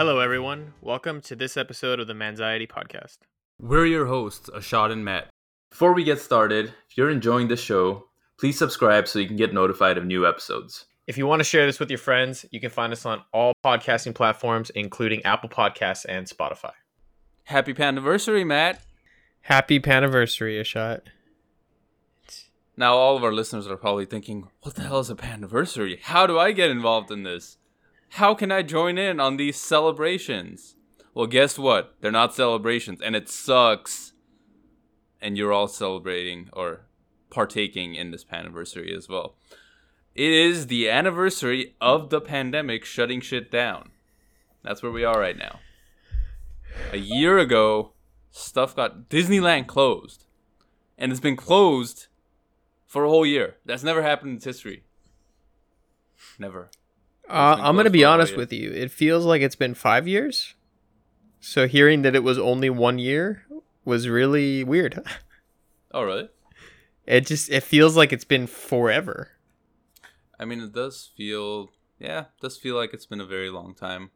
Hello, everyone. Welcome to this episode of the Manxiety Podcast. We're your hosts, Ashad and Matt. Before we get started, if you're enjoying this show, please subscribe so you can get notified of new episodes. If you want to share this with your friends, you can find us on all podcasting platforms, including Apple Podcasts and Spotify. Happy anniversary, Matt. Happy Pandversary, Ashad. Now, all of our listeners are probably thinking, what the hell is a anniversary? How do I get involved in this? How can I join in on these celebrations? Well, guess what? They're not celebrations, and it sucks. And you're all celebrating or partaking in this anniversary as well. It is the anniversary of the pandemic shutting shit down. That's where we are right now. A year ago, stuff got Disneyland closed. And it's been closed for a whole year. That's never happened in its history. Never. Uh, I'm going to be honest with you. It feels like it's been five years. So hearing that it was only one year was really weird. Oh, really? It just it feels like it's been forever. I mean, it does feel, yeah, it does feel like it's been a very long time.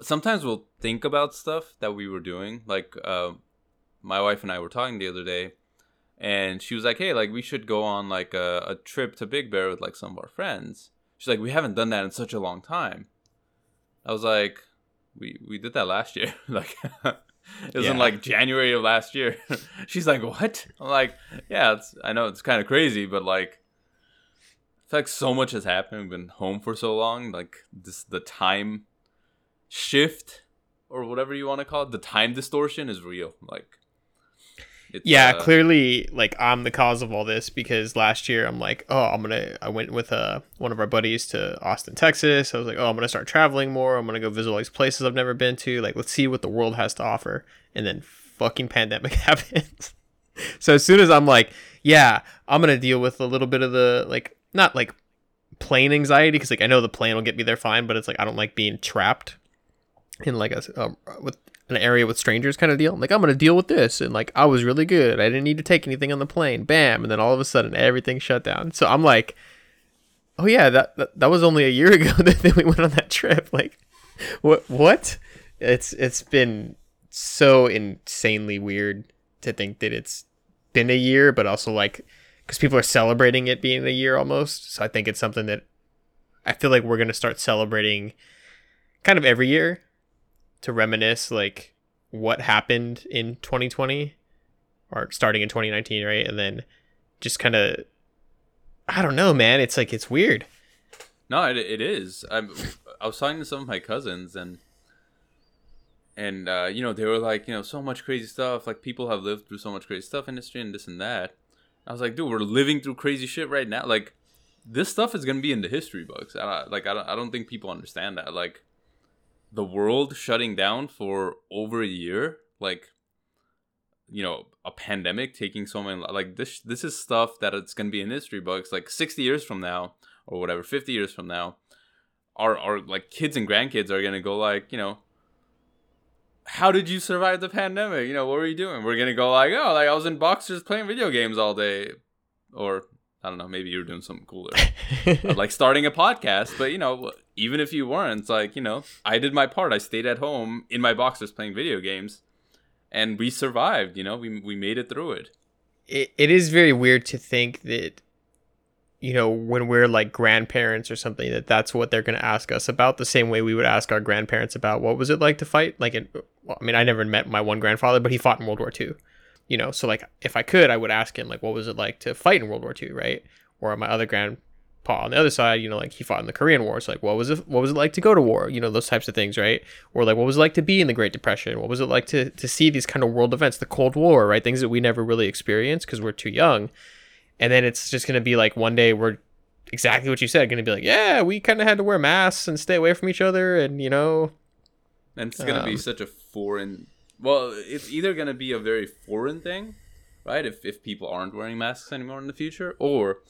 Sometimes we'll think about stuff that we were doing. Like, uh, my wife and I were talking the other day, and she was like, "Hey, like we should go on like a, a trip to Big Bear with like some of our friends." She's like, "We haven't done that in such a long time." I was like, "We we did that last year." like, it was in like January of last year. She's like, "What?" I'm like, "Yeah, it's I know it's kind of crazy, but like." I feel like so much has happened. We've been home for so long. Like this, the time shift or whatever you want to call it, the time distortion is real. Like, it's, Yeah, uh, clearly, like I'm the cause of all this because last year I'm like, oh, I'm gonna. I went with uh one of our buddies to Austin, Texas. I was like, oh, I'm gonna start traveling more. I'm gonna go visit all these places I've never been to. Like, let's see what the world has to offer. And then fucking pandemic happens. so as soon as I'm like, yeah, I'm gonna deal with a little bit of the like, not like plane anxiety because like I know the plane will get me there fine, but it's like I don't like being trapped in like a um, with an area with strangers kind of deal. Like I'm gonna deal with this, and like I was really good. I didn't need to take anything on the plane. Bam, and then all of a sudden everything shut down. So I'm like, oh yeah, that that, that was only a year ago that we went on that trip. Like, what what? It's it's been so insanely weird to think that it's been a year, but also like because people are celebrating it being a year almost. So I think it's something that I feel like we're gonna start celebrating kind of every year to reminisce like what happened in 2020 or starting in 2019 right and then just kind of i don't know man it's like it's weird No, it, it is. I'm, I was talking to some of my cousins and and uh, you know they were like, you know, so much crazy stuff. Like people have lived through so much crazy stuff in history and this and that. I was like, dude, we're living through crazy shit right now. Like this stuff is gonna be in the history books. I, like I don't, I don't think people understand that. Like the world shutting down for over a year, like you know, a pandemic taking so many like this. This is stuff that it's gonna be in history books. Like sixty years from now or whatever, 50 years from now, our, our like kids and grandkids are going to go like, you know, how did you survive the pandemic? You know, what were you doing? We're going to go like, oh, like I was in boxers playing video games all day. Or I don't know, maybe you were doing something cooler. like starting a podcast, but you know, even if you weren't, it's like, you know, I did my part. I stayed at home in my boxers playing video games and we survived, you know, we, we made it through it. it, it is very weird to think that you know when we're like grandparents or something that that's what they're going to ask us about the same way we would ask our grandparents about what was it like to fight like in, well, i mean i never met my one grandfather but he fought in world war ii you know so like if i could i would ask him like what was it like to fight in world war ii right? Or my other grandpa on the other side you know like he fought in the korean war. So like what was it what was it like to go to war? You know those types of things right? Or like what was it like to be in the great depression? What was it like to to see these kind of world events the cold war right? Things that we never really experienced because we're too young. And then it's just going to be like one day we're exactly what you said going to be like yeah we kind of had to wear masks and stay away from each other and you know And it's gonna be Um, such a foreign. Well, it's either gonna be a very foreign thing, right? If if people aren't wearing masks anymore in the future, or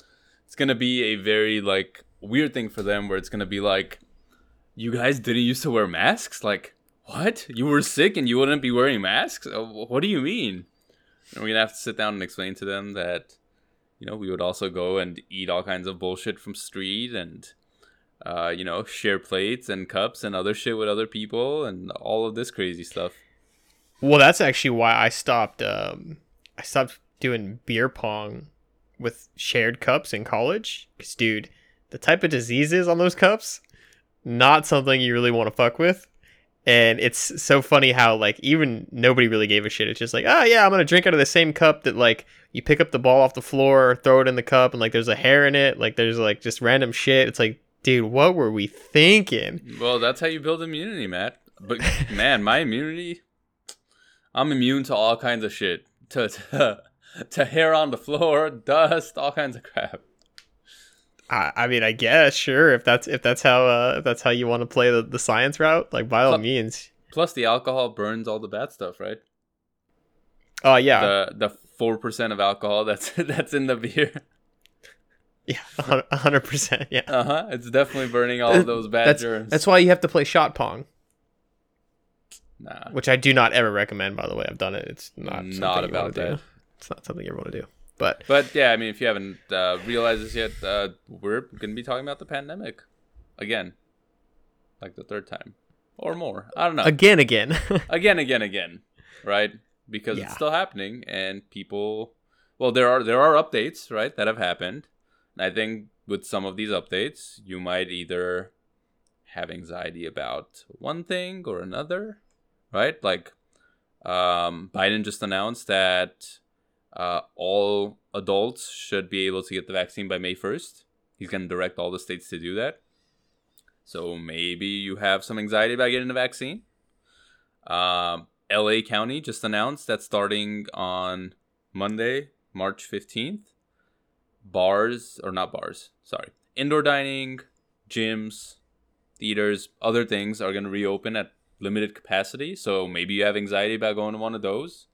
it's gonna be a very like weird thing for them, where it's gonna be like, you guys didn't used to wear masks. Like, what? You were sick and you wouldn't be wearing masks? Uh, What do you mean? And we're gonna have to sit down and explain to them that, you know, we would also go and eat all kinds of bullshit from street and uh, you know, share plates and cups and other shit with other people and all of this crazy stuff. Well, that's actually why I stopped. Um, I stopped doing beer pong with shared cups in college. Cause, dude, the type of diseases on those cups, not something you really want to fuck with. And it's so funny how like even nobody really gave a shit. It's just like, oh yeah, I'm gonna drink out of the same cup that like you pick up the ball off the floor, throw it in the cup, and like there's a hair in it. Like there's like just random shit. It's like, dude, what were we thinking? Well, that's how you build immunity, Matt. But man, my immunity, I'm immune to all kinds of shit. To to, to hair on the floor, dust, all kinds of crap. I, I mean, I guess sure if that's if that's how uh, if that's how you want to play the, the science route, like by all Plus- means. Plus, the alcohol burns all the bad stuff, right? Oh yeah, The the four percent of alcohol that's that's in the beer. yeah, a hundred percent. Yeah, Uh huh. It's definitely burning all of those bad that's germs. that's why you have to play shot pong, nah. which I do not ever recommend. By the way, I've done it. It's not Not something you wanna about that. Do. It's not something you ever want to do. But But yeah, I mean, if you haven't uh, realized this yet, uh, we're going to be talking about the pandemic again, like the third time or more. I don't know. again, again, again, again, again, right? Because Yeah. it's still happening, and people. Well, there are there are updates, right, that have happened. And I think with some of these updates, you might either have anxiety about one thing or another, right? Like, um, Biden just announced that uh, all adults should be able to get the vaccine by May first. He's going to direct all the states to do that. So maybe you have some anxiety about getting the vaccine. Um, LA County just announced that starting on Monday, March 15th, bars, or not bars, sorry, indoor dining, gyms, theaters, other things are going to reopen at limited capacity. So maybe you have anxiety about going to one of those.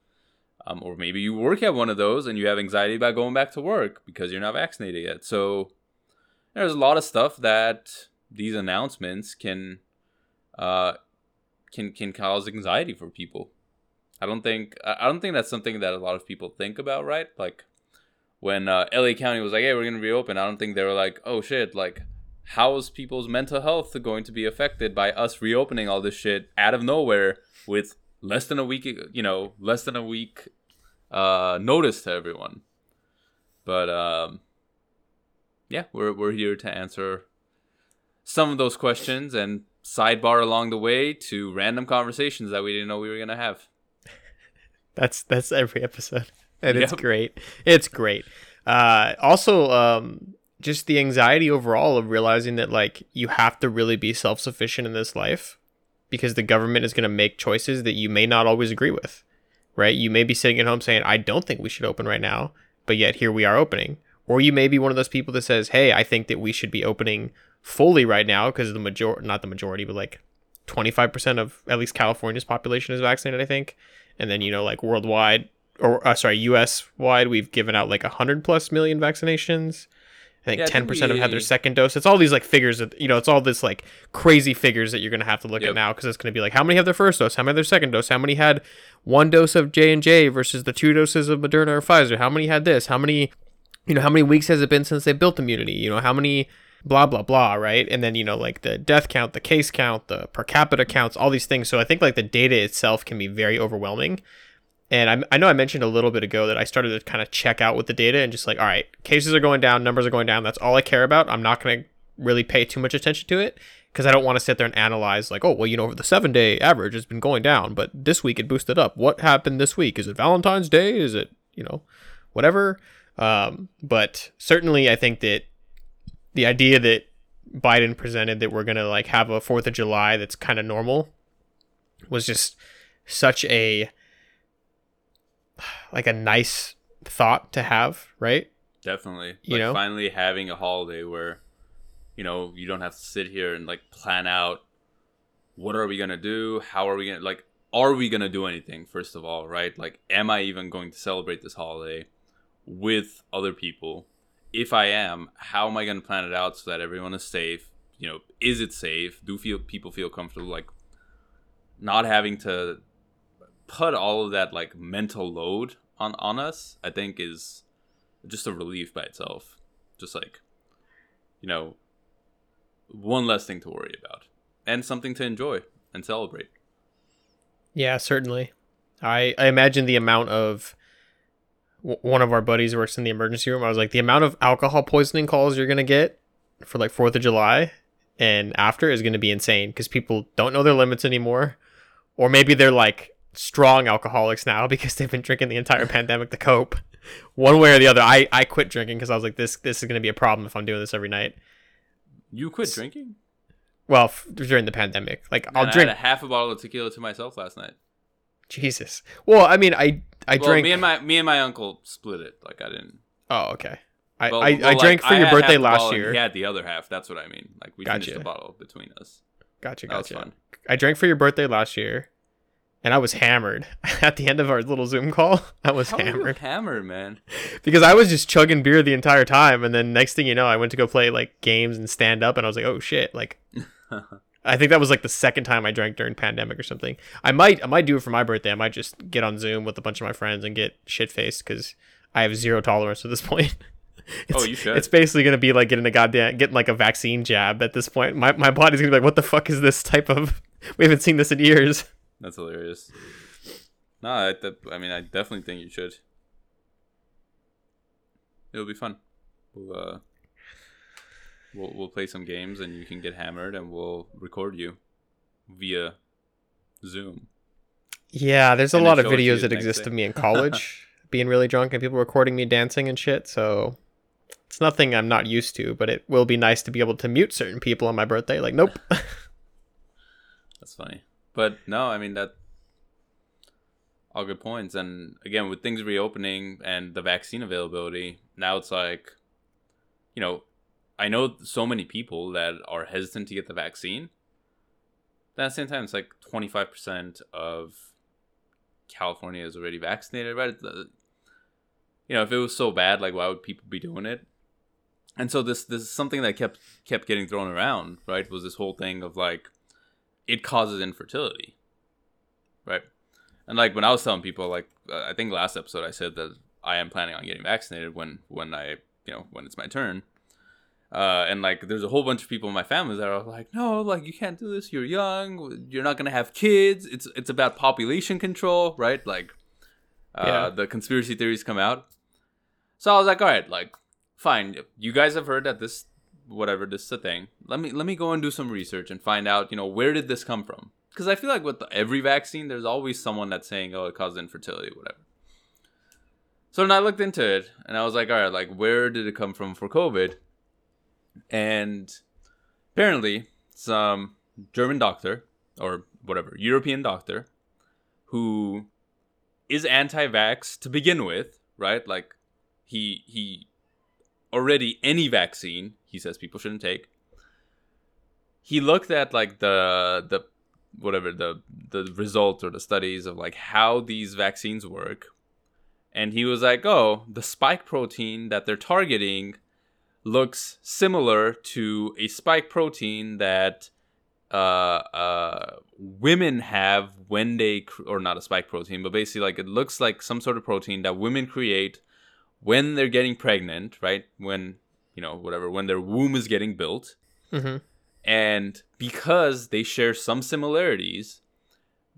Um, or maybe you work at one of those and you have anxiety about going back to work because you're not vaccinated yet. So there's a lot of stuff that these announcements can uh, can can cause anxiety for people. I don't think I don't think that's something that a lot of people think about, right? Like when uh, LA County was like, "Hey, we're gonna reopen," I don't think they were like, "Oh shit!" Like, how is people's mental health going to be affected by us reopening all this shit out of nowhere with less than a week? You know, less than a week uh, notice to everyone. But um, yeah, we're we're here to answer some of those questions and sidebar along the way to random conversations that we didn't know we were gonna have. that's that's every episode, and it's great. It's great. Uh, also, um, just the anxiety overall of realizing that like you have to really be self sufficient in this life, because the government is going to make choices that you may not always agree with. Right? You may be sitting at home saying, "I don't think we should open right now," but yet here we are opening. Or you may be one of those people that says, "Hey, I think that we should be opening fully right now because the major not the majority, but like 25% of at least California's population is vaccinated, I think. And then, you know, like worldwide or uh, sorry, US wide, we've given out like 100 plus million vaccinations. I think Yeah, I think 10% have had their second dose. It's all these like figures that, you know, it's all this like crazy figures that you're going to have to look Yep. at now because it's going to be like how many have their first dose, how many have their second dose, how many had one dose of J&J versus the two doses of Moderna or Pfizer, how many had this, how many you know, how many weeks has it been since they built immunity? You know, how many blah blah blah, right? And then, you know, like the death count, the case count, the per capita counts, all these things. So I think like the data itself can be very overwhelming. And I, I know I mentioned a little bit ago that I started to kind of check out with the data and just like, all right, cases are going down, numbers are going down. That's all I care about. I'm not going to really pay too much attention to it because I don't want to sit there and analyze like, oh, well, you know, the seven day average has been going down, but this week it boosted up. What happened this week? Is it Valentine's Day? Is it, you know, whatever? Um, but certainly, I think that the idea that Biden presented that we're gonna like have a Fourth of July that's kind of normal was just such a like a nice thought to have, right? Definitely. You like know? finally having a holiday where, you know, you don't have to sit here and like plan out what are we gonna do? How are we gonna like are we gonna do anything, first of all, right? Like am I even going to celebrate this holiday with other people? If I am, how am I gonna plan it out so that everyone is safe? You know, is it safe? Do feel people feel comfortable like not having to put all of that like mental load on on us, I think is just a relief by itself. Just like, you know, one less thing to worry about and something to enjoy and celebrate. Yeah, certainly. I I imagine the amount of one of our buddies works in the emergency room. I was like, the amount of alcohol poisoning calls you're gonna get for like Fourth of July and after is gonna be insane because people don't know their limits anymore, or maybe they're like strong alcoholics now because they've been drinking the entire pandemic to cope. One way or the other, I I quit drinking because I was like, this this is gonna be a problem if I'm doing this every night. You quit drinking? Well, f- during the pandemic, like Man, I'll I drink. had a half a bottle of tequila to myself last night. Jesus. Well, I mean, I I well, drank. me and my me and my uncle split it. Like I didn't. oh, okay. I Well, I, well, I like, drank for I your birthday last year. He had the other half. That's what I mean. Like we finished Gotcha. the bottle between us. Gotcha, That was gotcha. fun. I drank for your birthday last year, and I was hammered at the end of our little Zoom call. I was How hammered hammered, man? because I was just chugging beer the entire time, and then next thing you know, I went to go play like games and stand up, and I was like, oh shit, like. I think that was like the second time I drank during pandemic or something. I might I might do it for my birthday. I might just get on Zoom with a bunch of my friends and get shit faced because I have zero tolerance at this point. Oh, it's, Oh, you should. It's basically gonna be like getting a goddamn getting like a vaccine jab at this point. My my body's gonna be like, what the fuck is this type of? We haven't seen this in years. That's hilarious. No, I, th- I mean, I definitely think you should. It'll be fun. We'll uh, we'll we'll play some games, and you can get hammered, and we'll record you via Zoom. Yeah, there's a And lot of show it to you videos that exist day. of me in college being really drunk and people recording me dancing and shit. So it's nothing I'm not used to, but it will be nice to be able to mute certain people on my birthday. Like, nope. That's funny, but no, I mean that. All good points, and again, with things reopening and the vaccine availability, now it's like, you know, I know so many people that are hesitant to get the vaccine. But at the same time, it's like twenty five percent of California is already vaccinated, right? Uh, you know, if it was so bad, like why would people be doing it? And so this this is something that kept kept getting thrown around, right? Was this whole thing of like it causes infertility, right? And like when I was telling people, like uh, I think last episode I said that I am planning on getting vaccinated when when I you know when it's my turn. Uh, and like there's a whole bunch of people in my family that are like, no, like you can't do this. You're young. You're not gonna have kids. It's it's about population control, right? Like, uh, Yeah. the conspiracy theories come out. So I was like, all right, like, fine. You guys have heard that this, whatever, this is a thing. Let me let me go and do some research and find out, you know, where did this come from? Because I feel like with every vaccine, there's always someone that's saying, oh, it causes infertility, whatever. So then I looked into it and I was like, all right, like, where did it come from for COVID? And apparently, some German doctor or whatever, European doctor who is anti-vax to begin with, right? Like he he already any vaccine he says people shouldn't take. He looked at like the the whatever the the results or the studies of like how these vaccines work and he was like, "Oh, the spike protein that they're targeting looks similar to a spike protein that uh, uh, women have when they, cr- or not a spike protein, but basically like it looks like some sort of protein that women create when they're getting pregnant, right? When you know whatever, when their womb is getting built, hmm and because they share some similarities,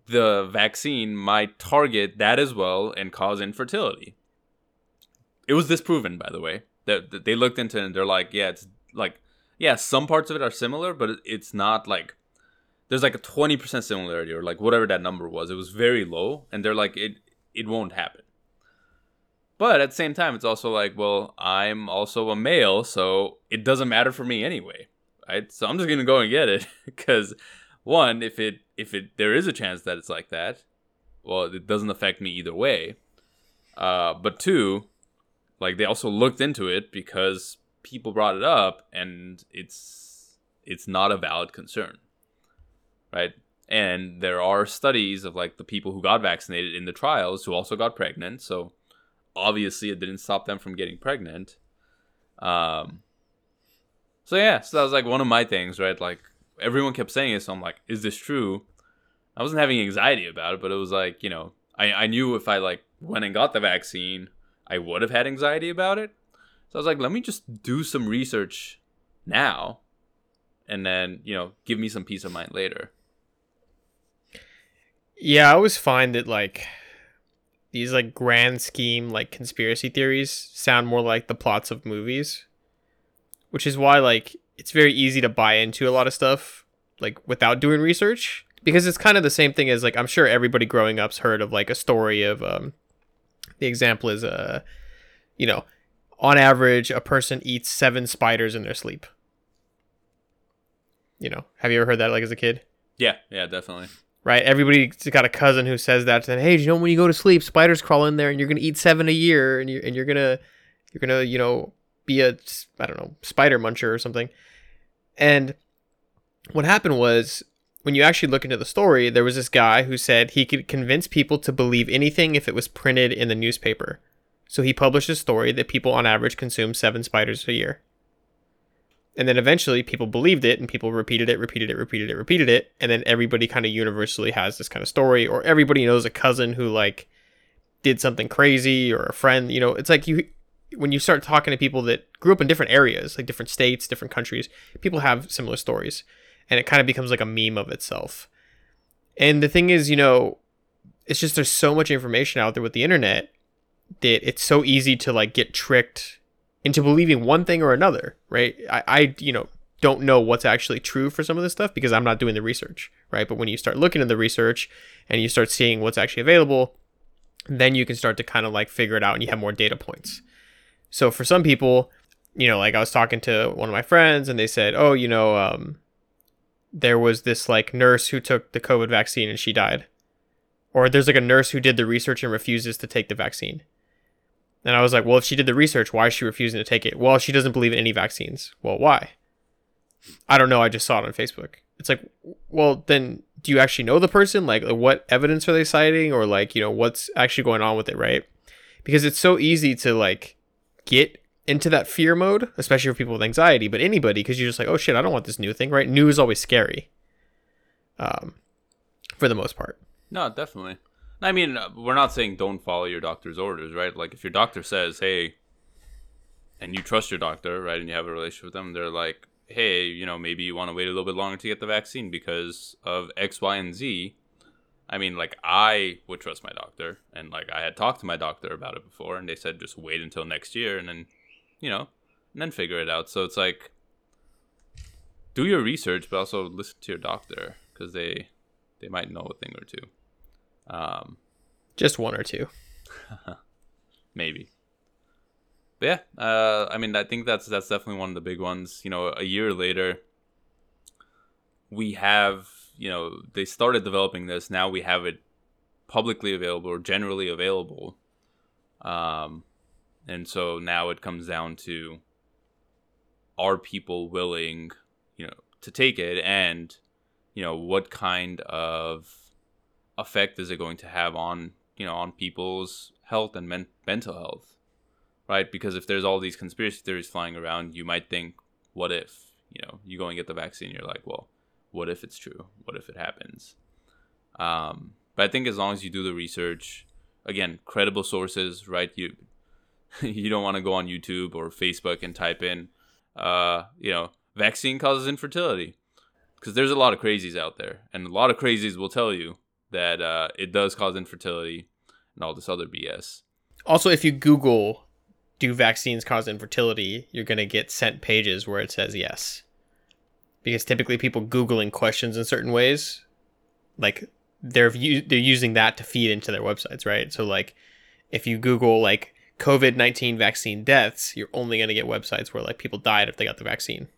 the vaccine might target that as well and cause infertility. It was disproven, by the way. That they looked into it and they're like, yeah, it's like, yeah, some parts of it are similar, but it's not like there's like a twenty percent similarity or like whatever that number was. It was very low, and they're like, it it won't happen. But at the same time, it's also like, well, I'm also a male, so it doesn't matter for me anyway right? So I'm just gonna go and get it because one, if it if it there is a chance that it's like that, well, it doesn't affect me either way. Uh, but two, like they also looked into it because people brought it up, and it's it's not a valid concern, right? And there are studies of like the people who got vaccinated in the trials who also got pregnant, so obviously it didn't stop them from getting pregnant. Um, so yeah, so that was like one of my things, right? Like everyone kept saying it, so I'm like, is this true? I wasn't having anxiety about it, but it was like, you know, I, I knew if I like went and got the vaccine, I would have had anxiety about it. So I was like, let me just do some research now and then you know give me some peace of mind later. Yeah, I always find that like these like grand scheme like conspiracy theories sound more like the plots of movies, which is why like it's very easy to buy into a lot of stuff like without doing research because it's kind of the same thing as like I'm sure everybody growing up's heard of like a story of um the example is uh you know on average a person eats seven spiders in their sleep. You know, have you ever heard that like as a kid? Yeah, yeah, definitely. Right? Everybody's got a cousin who says that. And hey, you know when you go to sleep, spiders crawl in there, and you're gonna eat seven a year, and you're and you're gonna you're gonna you know be a I don't know spider muncher or something. And what happened was when you actually look into the story, there was this guy who said he could convince people to believe anything if it was printed in the newspaper. So he published a story that people on average consume seven spiders a year. And then eventually people believed it and people repeated it, repeated it, repeated it, repeated it. And then everybody kind of universally has this kind of story, or everybody knows a cousin who like did something crazy or a friend. You know, it's like you, when you start talking to people that grew up in different areas, like different states, different countries, people have similar stories. And it kind of becomes like a meme of itself. And the thing is, you know, it's just there's so much information out there with the internet that it's so easy to like get tricked into believing one thing or another, right? I, I, you know, don't know what's actually true for some of this stuff because I'm not doing the research, right? But when you start looking at the research and you start seeing what's actually available, then you can start to kind of like figure it out and you have more data points. So for some people, you know, like I was talking to one of my friends and they said, oh, you know, um, there was this like nurse who took the COVID vaccine and she died. Or there's like a nurse who did the research and refuses to take the vaccine. And I was like, well, if she did the research, why is she refusing to take it? Well, she doesn't believe in any vaccines. Well, why? I don't know. I just saw it on Facebook. It's like, well, then do you actually know the person? Like, what evidence are they citing? Or, like, you know, what's actually going on with it, right? Because it's so easy to, like, get into that fear mode, especially for people with anxiety, but anybody, because you're just like, oh shit, I don't want this new thing, right? New is always scary. Um, for the most part. No, definitely. I mean, uh, we're not saying don't follow your doctor's orders, right? Like if your doctor says, "Hey," and you trust your doctor, right, and you have a relationship with them, they're like, "Hey, you know, maybe you want to wait a little bit longer to get the vaccine because of X, Y, and Z." I mean, like I would trust my doctor, and like I had talked to my doctor about it before, and they said just wait until next year, and then, you know, and then figure it out. So it's like, do your research, but also listen to your doctor because they they might know a thing or two. Um, Just one or two. maybe. But yeah, uh, I mean, I think that's that's definitely one of the big ones. You know, a year later, we have you know they started developing this. Now we have it publicly available or generally available. Um, and so now it comes down to are people willing, you know, to take it, and you know what kind of effect is it going to have on you know on people's health and men- mental health right? Because if there's all these conspiracy theories flying around you might think what if you know you go and get the vaccine you're like well what if it's true? What if it happens? Um, but i think as long as you do the research again credible sources right? You you don't want to go on youtube or facebook and type in uh, you know vaccine causes infertility. Because there's a lot of crazies out there and a lot of crazies will tell you that uh, it does cause infertility and all this other BS. Also, if you Google "Do vaccines cause infertility?" you're gonna get sent pages where it says yes, because typically people googling questions in certain ways, like they're they're using that to feed into their websites, right? So like, if you Google like COVID nineteen vaccine deaths, you're only gonna get websites where like people died if they got the vaccine.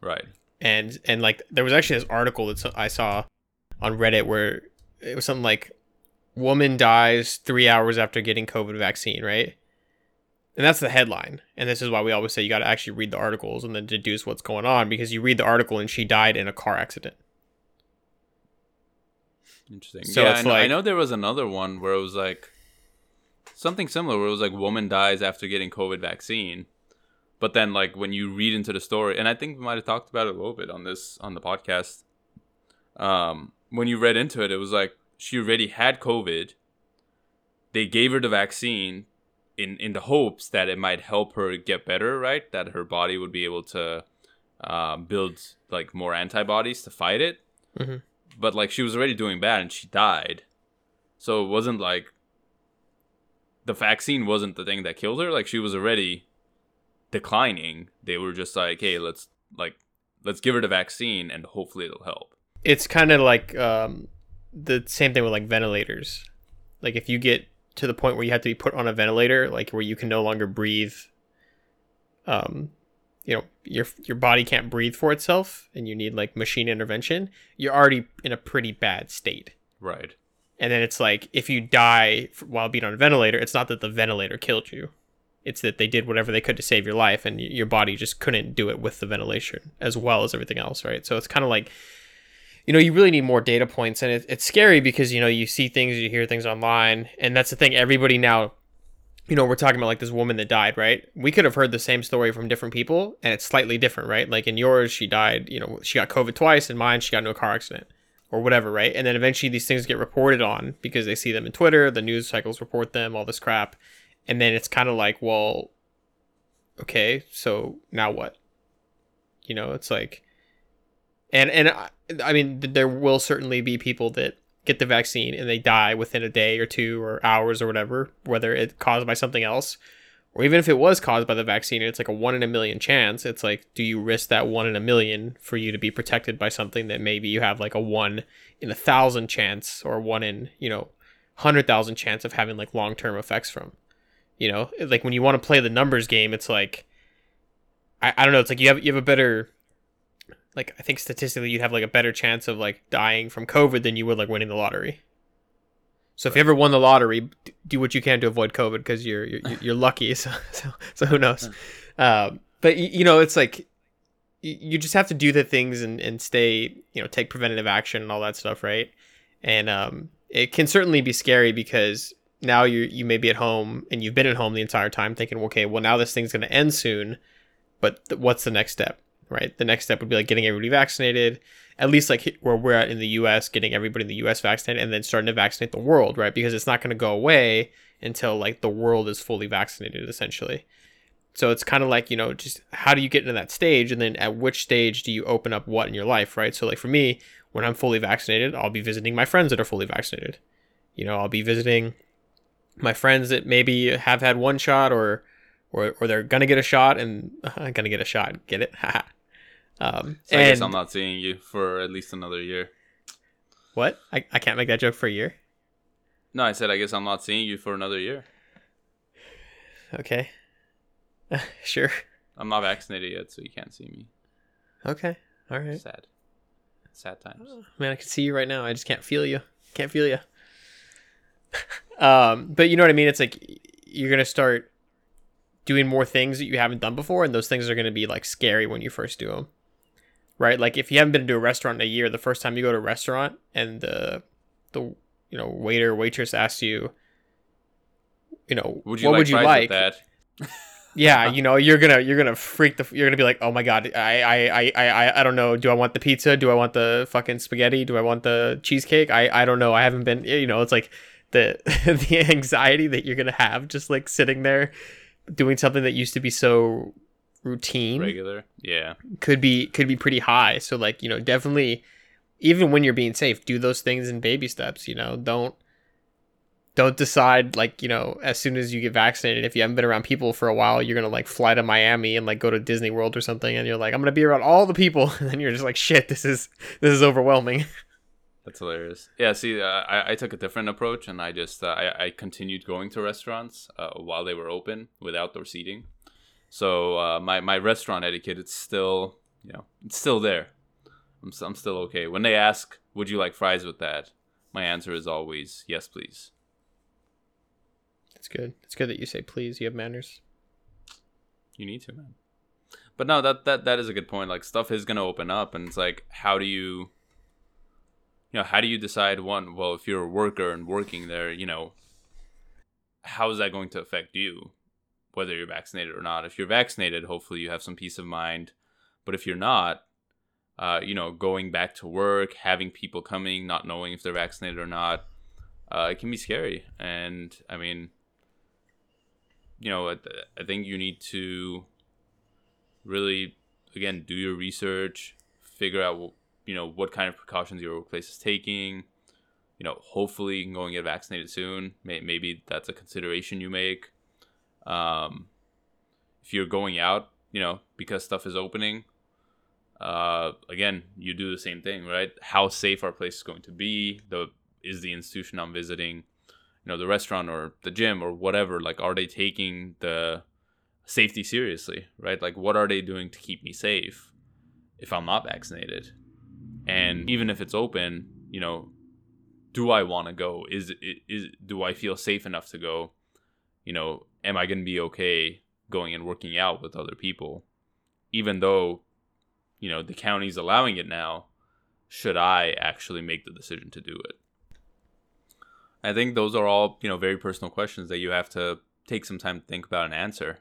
Right. And and like there was actually this article that I saw on Reddit where it was something like woman dies three hours after getting COVID vaccine, right? And that's the headline. And this is why we always say you got to actually read the articles and then deduce what's going on because you read the article and she died in a car accident. Interesting. So yeah, I know, like, I know there was another one where it was like something similar where it was like woman dies after getting COVID vaccine. But then like when you read into the story, and I think we might have talked about it a little bit on this on the podcast. Um, when you read into it, it was like she already had COVID. They gave her the vaccine in in the hopes that it might help her get better, right? That her body would be able to uh, build like more antibodies to fight it. Mhm. But like she was already doing bad and she died, so it wasn't like the vaccine wasn't the thing that killed her. Like she was already declining. They were just like, hey, let's like let's give her the vaccine and hopefully it'll help. It's kind of like um, the same thing with like ventilators. Like if you get to the point where you have to be put on a ventilator, like where you can no longer breathe, um, you know, your your body can't breathe for itself, and you need like machine intervention. You're already in a pretty bad state. Right. And then it's like if you die while being on a ventilator, it's not that the ventilator killed you. It's that they did whatever they could to save your life, and your body just couldn't do it with the ventilation as well as everything else, right? So it's kind of like, you know, you really need more data points, and it, it's scary because you know you see things, you hear things online, and that's the thing. Everybody now, you know, we're talking about like this woman that died, right? We could have heard the same story from different people, and it's slightly different, right? Like in yours, she died, you know, she got COVID twice. In mine, she got into a car accident or whatever, right? And then eventually these things get reported on because they see them in Twitter, the news cycles report them, all this crap. And then it's kind of like, well, okay, so now what? You know, it's like and and I, I mean there will certainly be people that get the vaccine and they die within a day or two or hours or whatever, whether it's caused by something else or even if it was caused by the vaccine, it's like a one in a million chance. It's like, do you risk that one in a million for you to be protected by something that maybe you have like a one in a thousand chance or one in, you know, hundred thousand chance of having like long term effects from? You know, like when you want to play the numbers game, it's like, I, I don't know, it's like you have you have a better, like I think statistically you'd have like a better chance of like dying from COVID than you would like winning the lottery. So if you ever won the lottery, do what you can to avoid COVID because you're, you're you're lucky. So so, so who knows? Um, but you know, it's like you just have to do the things and, and stay, you know, take preventative action and all that stuff, right? And um, it can certainly be scary because now you you may be at home and you've been at home the entire time thinking, okay, well now this thing's going to end soon, but th- what's the next step, right? The next step would be like getting everybody vaccinated, at least like where we're at in the U.S., getting everybody in the U.S. vaccinated, and then starting to vaccinate the world, right? Because it's not going to go away until like the world is fully vaccinated, essentially. So it's kind of like, you know, just how do you get into that stage? And then at which stage do you open up what in your life, right? So, like for me, when I'm fully vaccinated, I'll be visiting my friends that are fully vaccinated. You know, I'll be visiting my friends that maybe have had one shot or or, or they're gonna get a shot and uh, gonna get a shot. Get it? um, So I and guess I'm not seeing you for at least another year. what? I, I can't make that joke for a year. No, I said I guess I'm not seeing you for another year. Okay. sure. I'm not vaccinated yet, so you can't see me. Okay. All right. Sad. Sad times. Man, I can see you right now. I just can't feel you. Can't feel you. um, but you know what I mean? It's like you're gonna start doing more things that you haven't done before, and those things are gonna be like scary when you first do them. Right? Like if you haven't been to a restaurant in a year, the first time you go to a restaurant and the the you know waiter waitress asks you, you know, Would you what like would you like? that? yeah you know you're gonna you're gonna freak the you're gonna be like oh my god I, I i i I- i don't know do i want the pizza do i want the fucking spaghetti do i want the cheesecake i i don't know i haven't been you know it's like the the anxiety that you're gonna have just like sitting there doing something that used to be so routine Regular. Yeah. could be could be pretty high so like you know definitely even when you're being safe do those things in baby steps you know don't don't decide like you know as soon as you get vaccinated if you haven't been around people for a while you're gonna like fly to miami and like go to disney world or something and you're like i'm gonna be around all the people and then you're just like shit this is this is overwhelming That's hilarious. Yeah, see, uh, I, I took a different approach, and I just uh, I, I continued going to restaurants uh, while they were open with outdoor seating. So uh, my my restaurant etiquette it's still you know it's still there. I'm I'm still okay. When they ask, "Would you like fries with that?" My answer is always yes, please. it's good it's good that you say please you have manners You need to, man. But no, that that that is a good point. Like stuff is gonna open up, and it's like, how do you, you know, how do you decide one? Well, if you're a worker and working there, you know, how is that going to affect you, whether you're vaccinated or not? If you're vaccinated, hopefully you have some peace of mind. But if you're not, uh, you know, going back to work, having people coming, not knowing if they're vaccinated or not, uh, it can be scary. And I mean, you know, I, I think you need to really again do your research, figure out you know what kind of precautions your workplace is taking. You know, hopefully you can go and get vaccinated soon. Maybe that's a consideration you make. Um, if you're going out, you know, because stuff is opening, uh, again, you do the same thing, right? How safe our place is going to be? The is the institution I'm visiting, you know, the restaurant or the gym or whatever. Like, are they taking the safety seriously, right? Like, what are they doing to keep me safe if I'm not vaccinated? And even if it's open, you know, do I want to go? Is is do I feel safe enough to go? You know, am I going to be okay going and working out with other people, even though you know the county's allowing it now should i actually make the decision to do it? I think those are all you know very personal questions that you have to take some time to think about and answer.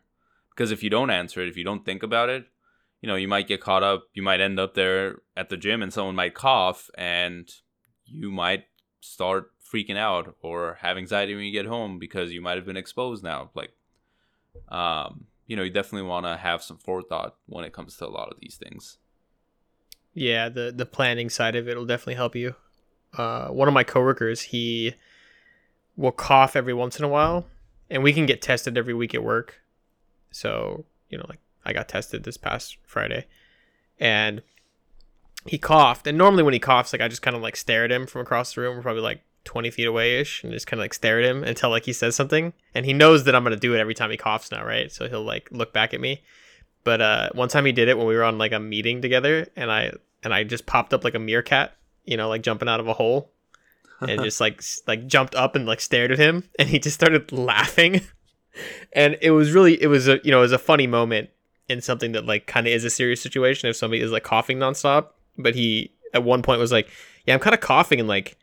Because if you don't answer it if you don't think about it you know you might get caught up you might end up there at the gym and someone might cough and you might start freaking out or have anxiety when you get home because you might have been exposed now like um you know you definitely want to have some forethought when it comes to a lot of these things yeah, the the planning side of it will definitely help you. Uh, one of my coworkers, he will cough every once in a while, and we can get tested every week at work. So you know, like I got tested this past Friday, and he coughed. And normally when he coughs, like I just kind of like stare at him from across the room. We're probably like 20 feet away ish and just kind of like stare at him until like he says something. And he knows that I'm going to do it every time he coughs now, right? So he'll like look back at me. But uh, one time he did it when we were on like a meeting together and I and I just popped up like a meerkat, you know, like jumping out of a hole, and just like like jumped up and like stared at him, and he just started laughing, and it was really it was a you know it was a funny moment in something that like kind of is a serious situation if somebody is like coughing nonstop, but he at one point was like, yeah, I'm kind of coughing and like.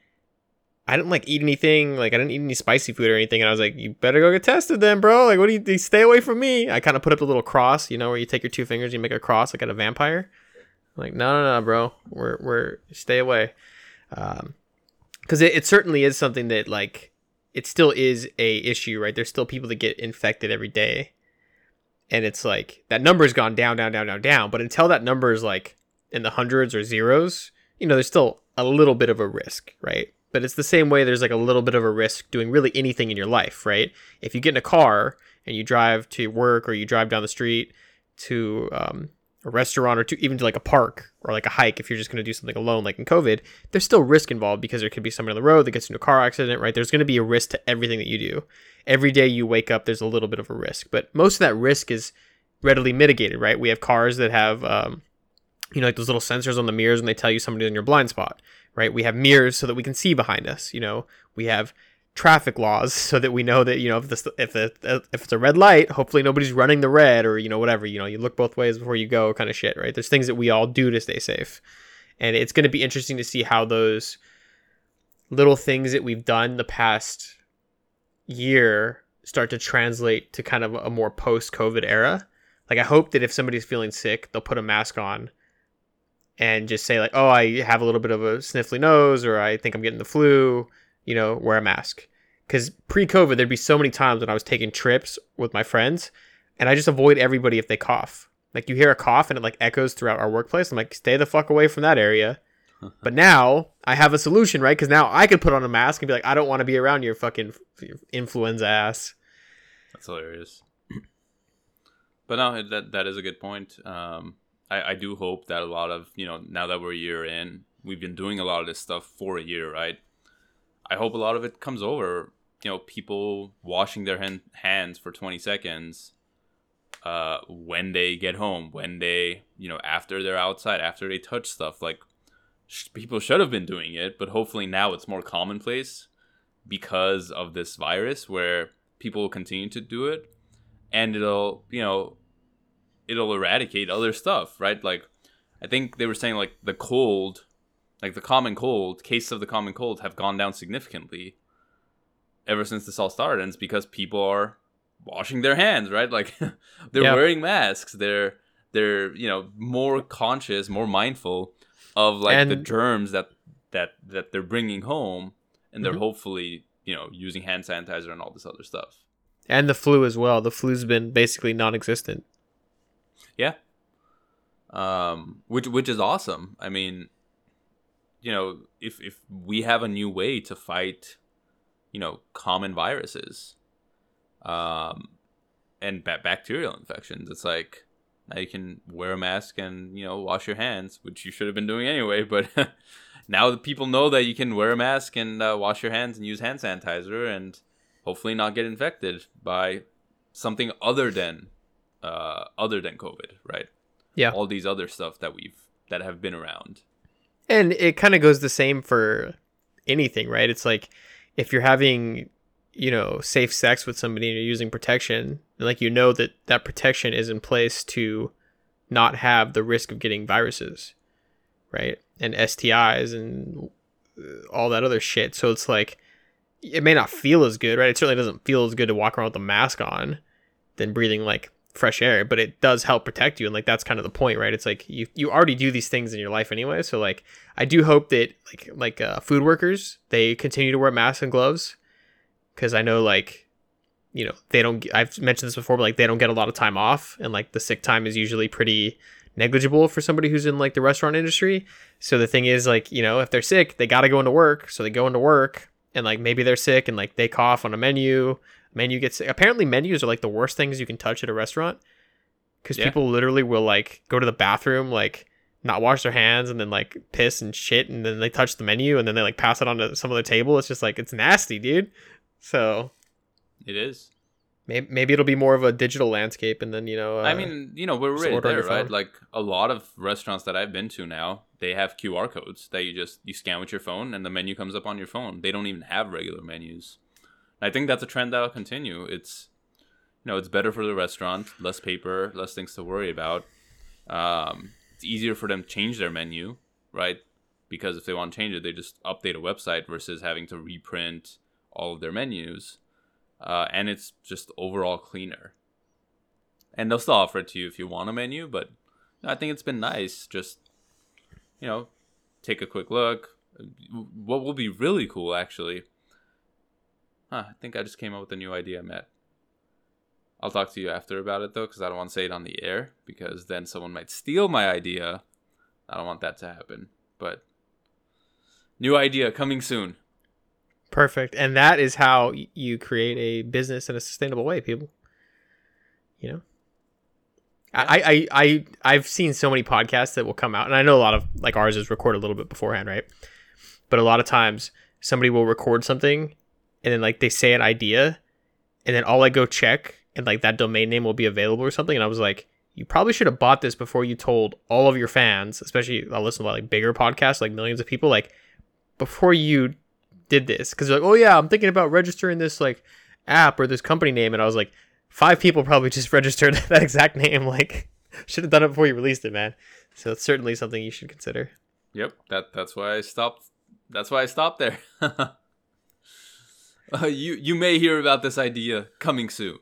I didn't like eat anything, like I didn't eat any spicy food or anything, and I was like, "You better go get tested, then, bro. Like, what do you, stay away from me?" I kind of put up a little cross, you know, where you take your two fingers, you make a cross like at a vampire, like, no, no, no, bro. We're we're stay away. Um, because it, it certainly is something that like it still is a issue, right? There's still people that get infected every day, and it's like that number's gone down, down, down, down, down. But until that number is like in the hundreds or zeros, you know, there's still a little bit of a risk, right? But it's the same way there's like a little bit of a risk doing really anything in your life, right? If you get in a car and you drive to work or you drive down the street to um, a restaurant or to even to like a park or like a hike if you're just going to do something alone like in covid there's still risk involved because there could be someone on the road that gets into a car accident right? There's going to be a risk to everything that you do. Every day you wake up there's a little bit of a risk but most of that risk is readily mitigated right? We have cars that have um, you know like those little sensors on the mirrors and they tell you somebody's in your blind spot right? We have mirrors so that we can see behind us you know? We have traffic laws so that we know that you know if this if the if it's a red light hopefully nobody's running the red or you know whatever you know? You look both ways before you go kind of shit right? There's things that we all do to stay safe. And it's going to be interesting to see how those little things that we've done the past year start to translate to kind of a more post covid era. Like i hope that if somebody's feeling sick they'll put a mask on and just say like oh i have a little bit of a sniffly nose or i think i'm getting the flu you know, wear a mask. Because pre COVID, there'd be so many times when I was taking trips with my friends and I just avoid everybody if they cough. Like you hear a cough and it like echoes throughout our workplace. I'm like, stay the fuck away from that area. but now I have a solution, right? Because now I could put on a mask and be like, I don't want to be around your fucking influenza ass. That's hilarious. but no, that that is a good point. Um, I, I do hope that a lot of you know now that we're a year in, we've been doing a lot of this stuff for a year, right? I hope a lot of it comes over. You know, people washing their hand, hands for 20 seconds uh, when they get home, when they, you know, after they're outside, after they touch stuff. Like, sh- people should have been doing it, but hopefully now it's more commonplace because of this virus where people will continue to do it and it'll, you know, it'll eradicate other stuff, right? Like, I think they were saying, like, the cold like the common cold, cases of the common cold have gone down significantly ever since this all started. And it's because people are washing their hands, right? Like they're yep. wearing masks. They're they're you know more conscious, more mindful of like and, the germs that that that they're bringing home, and they're mm-hmm. hopefully you know using hand sanitizer and all this other stuff. And the flu as well. The flu's been basically non-existent. Yeah. um, which which is awesome. I mean, you know, if if we have a new way to fight, you know, common viruses, um, and ba- bacterial infections, it's like now you can wear a mask and you know wash your hands, which you should have been doing anyway. But now the people know that you can wear a mask and uh, wash your hands and use hand sanitizer, and hopefully not get infected by something other than uh, other than COVID, right? Yeah. All these other stuff that we've that have been around. And it kind of goes the same for anything, right? It's like if you're having, you know, safe sex with somebody and you're using protection, like you know that that protection is in place to not have the risk of getting viruses, right? And STIs and all that other shit. So it's like it may not feel as good, right? It certainly doesn't feel as good to walk around with a mask on than breathing like fresh air, but it does help protect you and like that's kind of the point, right? It's like you you already do these things in your life anyway, so like I do hope that like like uh, food workers, they continue to wear masks and gloves cuz I know like you know, they don't I've mentioned this before, but like they don't get a lot of time off and like the sick time is usually pretty negligible for somebody who's in like the restaurant industry. So the thing is like, you know, if they're sick, they got to go into work, so they go into work and like maybe they're sick and like they cough on a menu menu gets apparently menus are like the worst things you can touch at a restaurant because Yeah. people literally will like go to the bathroom like not wash their hands and then like piss and shit and then they touch the menu and then they like pass it on to some other table it's just like it's nasty dude so It is. maybe, maybe it'll be more of a digital landscape and then you know uh, I mean, you know, we're right there, right? Like a lot of restaurants that I've been to now, they have QR codes that you just you scan with your phone and the menu comes up on your phone. They don't even have regular menus. I think that's a trend that'll continue. It's you know, it's better for the restaurant, less paper, less things to worry about. Um, it's easier for them to change their menu, right? Because if they want to change it, they just update a website versus having to reprint all of their menus. Uh, and it's just overall cleaner and they'll still offer it to you if you want a menu but i think it's been nice just you know take a quick look what will be really cool actually huh, i think i just came up with a new idea matt. I'll talk to you after about it though because i don't want to say it on the air because then someone might steal my idea. I don't want that to happen but new idea coming soon. Perfect and that is how you create a business in a sustainable way people. You know? I, I I I've seen so many podcasts that will come out, and I know a lot of like ours is recorded a little bit beforehand, right? But a lot of times somebody will record something, and then like they say an idea, and then all I'll go check, and like that domain name will be available or something, and I was like, you probably should have bought this before you told all of your fans, especially I listen to like bigger podcasts, like millions of people, like before you did this, you're like, oh yeah, I'm thinking about registering this like app or this company name, and I was like five people probably just registered that exact name. Like, should have done it before you released it, man. So it's certainly something you should consider. Yep, that that's why I stopped. That's why I stopped there. Uh, you you may hear about this idea coming soon,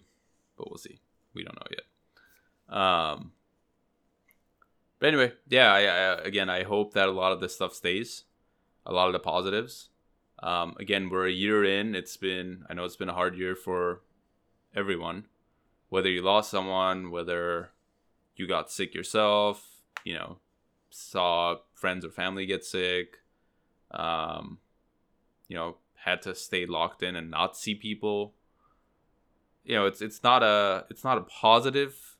but we'll see. We don't know yet. Um. But anyway, yeah. I, I again, I hope that a lot of this stuff stays. A lot of the positives. Um, again, we're a year in. It's been I know it's been a hard year for everyone. Whether you lost someone, whether you got sick yourself, you know, saw friends or family get sick, um, you know, had to stay locked in and not see people. You know, it's it's not a it's not a positive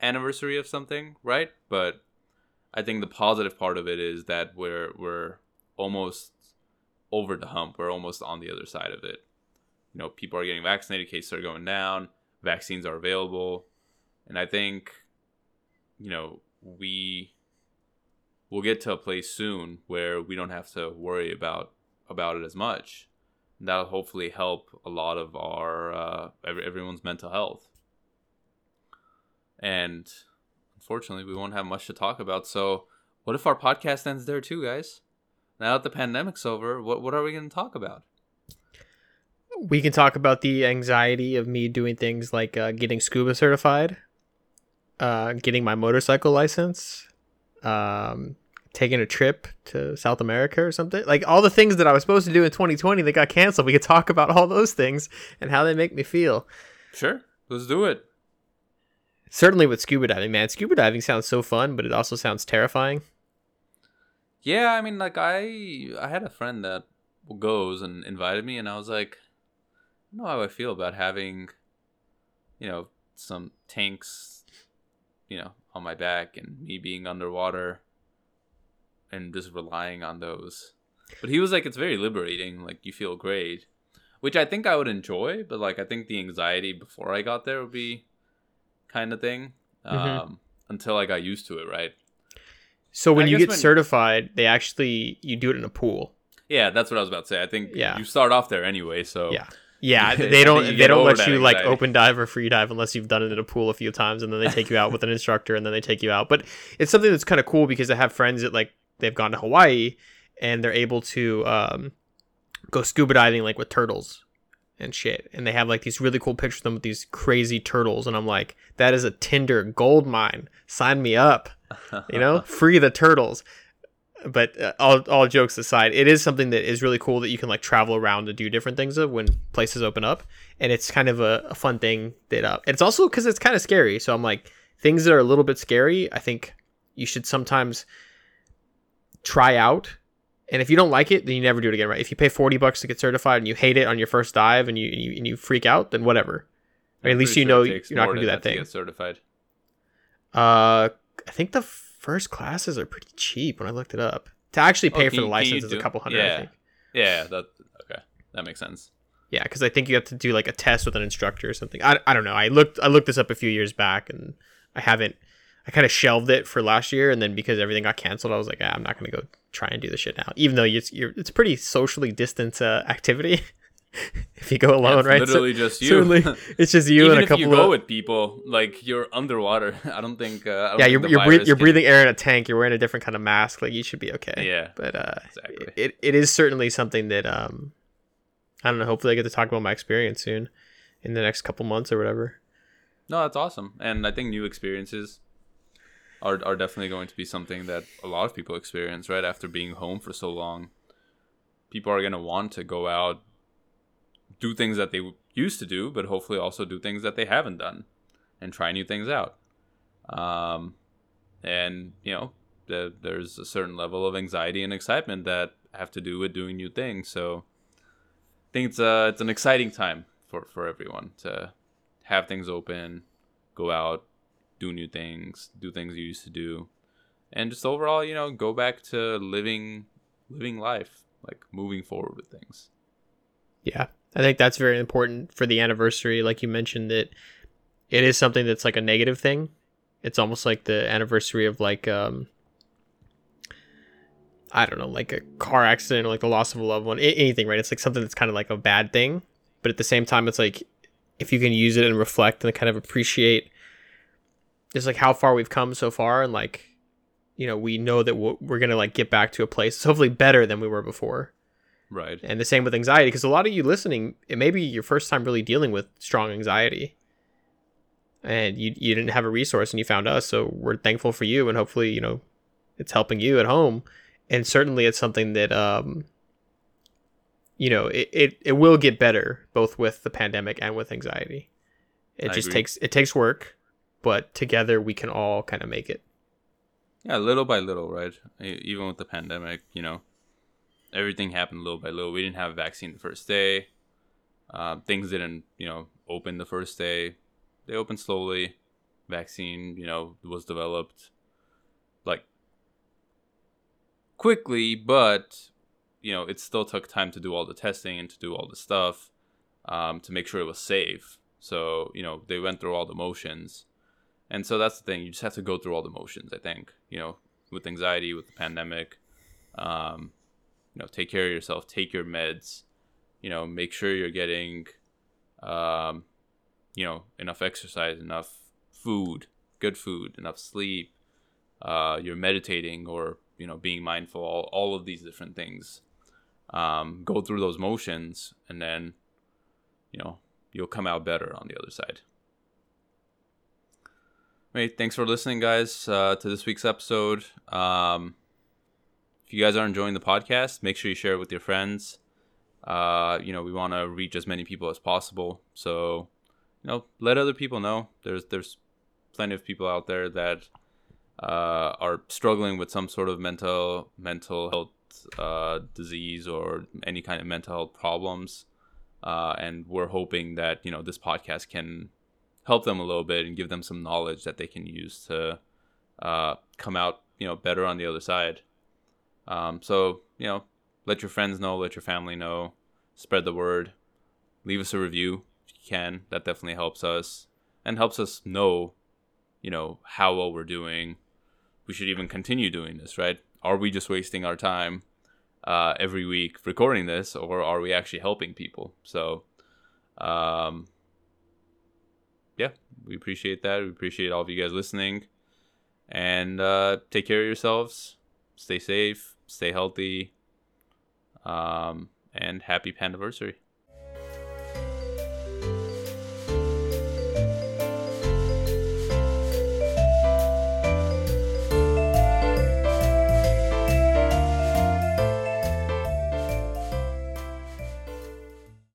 anniversary of something, right? But I think the positive part of it is that we're we're almost over the hump. We're almost on the other side of it. You know, people are getting vaccinated, cases are going down, vaccines are available, and I think, you know, we will get to a place soon where we don't have to worry about about it as much. That'll hopefully help a lot of our uh, every, everyone's mental health. And unfortunately, we won't have much to talk about. So, what if our podcast ends there too, guys? Now that the pandemic's over, what what are we going to talk about? We can talk about the anxiety of me doing things like uh, getting scuba certified, uh, getting my motorcycle license, um, taking a trip to South America or something. Like all the things that I was supposed to do in 2020 that got canceled. We could talk about all those things and how they make me feel. Sure, let's do it. Certainly with scuba diving, man. Scuba diving sounds so fun, but it also sounds terrifying. Yeah, I mean, like I I had a friend that goes and invited me, and I was like, I don't know how I feel about having, you know, some tanks, you know, on my back and me being underwater, and just relying on those. But he was like, it's very liberating. Like you feel great, which I think I would enjoy. But like I think the anxiety before I got there would be kind of thing. Um, Mhm. until I got used to it, right? So when you get when- certified, they actually you do it in a pool. Yeah, that's what I was about to say. I think Yeah. you start off there anyway, so Yeah. Yeah, they don't they don't let you like anxiety. open dive or free dive unless you've done it in a pool a few times, and then they take you out with an instructor, and then they take you out. But it's something that's kind of cool because I have friends that like they've gone to Hawaii and they're able to um, go scuba diving like with turtles and shit, and they have like these really cool pictures of them with these crazy turtles, and I'm like, that is a Tinder gold mine. Sign me up, you know, free the turtles. But uh, all, all jokes aside, it is something that is really cool that you can like travel around and do different things of when places open up, and it's kind of a, a fun thing that uh, it's also because it's kind of scary. So I'm like things that are a little bit scary. I think you should sometimes try out, and if you don't like it, then you never do it again. Right? If you pay forty bucks to get certified and you hate it on your first dive and you and you, and you freak out, then whatever. Or at least you sure know you're not going to do that thing. get certified. Uh, I think the first classes are pretty cheap when I looked it up. To actually Oh, pay can for the you- license is a couple hundred. I yeah. think. Yeah, that okay. That makes sense. Yeah, because I think you have to do like a test with an instructor or something. I, I don't know. I looked I looked this up a few years back and I haven't. I kind of shelved it for last year, and then because everything got canceled, I was like, ah, I'm not gonna go try and do this shit now. Even though it's you're, it's pretty socially distant uh, activity if you go alone, it's right? So- literally just you. certainly, it's just you Even and a couple. if you go of with people, like you're underwater. I don't think. Uh, I don't yeah, think you're the you're, breath- you're breathing air in a tank. You're wearing a different kind of mask. Like you should be okay. Yeah, but uh, exactly. it, it is certainly something that um, I don't know. Hopefully, I get to talk about my experience soon, in the next couple months or whatever. No, that's awesome, and I think new experiences are are definitely going to be something that a lot of people experience right after being home for so long. People are going to want to go out, do things that they used to do, but hopefully also do things that they haven't done, and try new things out. Um, and you know, the, there's a certain level of anxiety and excitement that have to do with doing new things. So, I think it's uh it's an exciting time for for everyone to have things open, go out, do new things, do things you used to do, and just overall, you know, go back to living living life, like moving forward with things. Yeah, I think that's very important for the anniversary. Like you mentioned, that it is something that's like a negative thing. It's almost like the anniversary of like um, I don't know, like a car accident or like the loss of a loved one, anything, right? It's like something that's kind of like a bad thing, but at the same time, it's like if you can use it and reflect and kind of appreciate just like how far we've come so far, and like you know, we know that we're gonna like get back to a place that's hopefully better than we were before. Right. And the same with anxiety, because a lot of you listening, it may be your first time really dealing with strong anxiety. And you, you didn't have a resource and you found us. So we're thankful for you. And hopefully, you know, it's helping you at home. And certainly it's something that, um, you know, it, it, it will get better both with the pandemic and with anxiety. It I just agree. takes, it takes work, but together we can all kind of make it. Yeah, little by little, right? Even with the pandemic, you know, everything happened little by little. We didn't have a vaccine the first day. Uh, things didn't, you know, open the first day. They opened slowly. Vaccine, you know, was developed like quickly, but you know, it still took time to do all the testing and to do all the stuff um, to make sure it was safe. So, you know, they went through all the motions. And so that's the thing. You just have to go through all the motions, I think, you know, with anxiety, with the pandemic. Um, you know, take care of yourself, take your meds, you know, make sure you're getting, um, you know, enough exercise, enough food, good food, enough sleep. Uh, you're meditating or, you know, being mindful, all, all of these different things. Um, go through those motions and then, you know, you'll come out better on the other side. Hey, thanks for listening, guys, uh, to this week's episode. Um, if you guys are enjoying the podcast, make sure you share it with your friends. Uh, you know, we want to reach as many people as possible. So, you know, let other people know. There's there's plenty of people out there that uh, are struggling with some sort of mental mental health uh, disease or any kind of mental health problems, uh, and we're hoping that you know this podcast can help them a little bit and give them some knowledge that they can use to uh, come out you know better on the other side. Um, so you know, let your friends know, let your family know, spread the word, leave us a review if you can. That definitely helps us and helps us know, you know, how well we're doing. We should even continue doing this, right? Are we just wasting our time uh, every week recording this, or are we actually helping people? So, um, we appreciate that. We appreciate all of you guys listening, and uh, take care of yourselves. Stay safe. Stay healthy. Um, and happy anniversary.